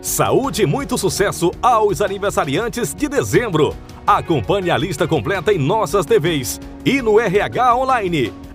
Saúde e muito sucesso aos aniversariantes de dezembro. Acompanhe a lista completa em nossas TVs e no RH Online.